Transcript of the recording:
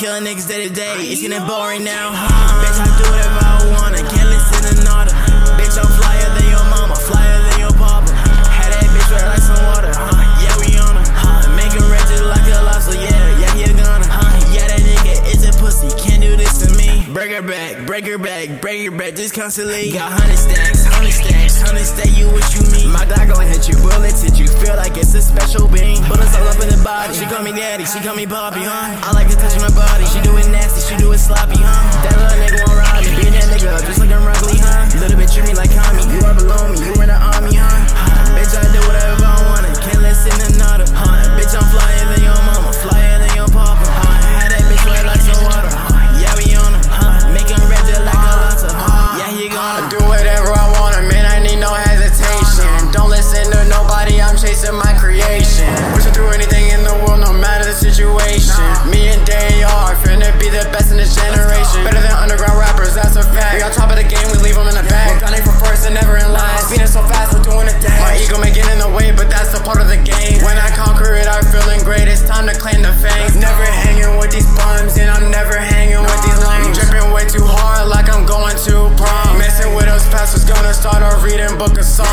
killing niggas day to day. It's getting boring now, huh? Bitch, I do whatever I wanna. Can't listen to nada. Bitch, I'm flyer than your mama, flyer than your papa. Had that bitch wet like some water, huh? Yeah, we on her, huh? Make red just like a lobster, yeah, yeah, he a gunner, huh? Yeah, that nigga is a pussy, can't do this to me. Break her back, break her back, break her back, just constantly. Got hundred stacks, hundred stacks, hundred stacks, you what you mean? My Glock gon' hit you, bullets hit you, feel she call me daddy, she call me Bobby, huh? I like her a book of songs.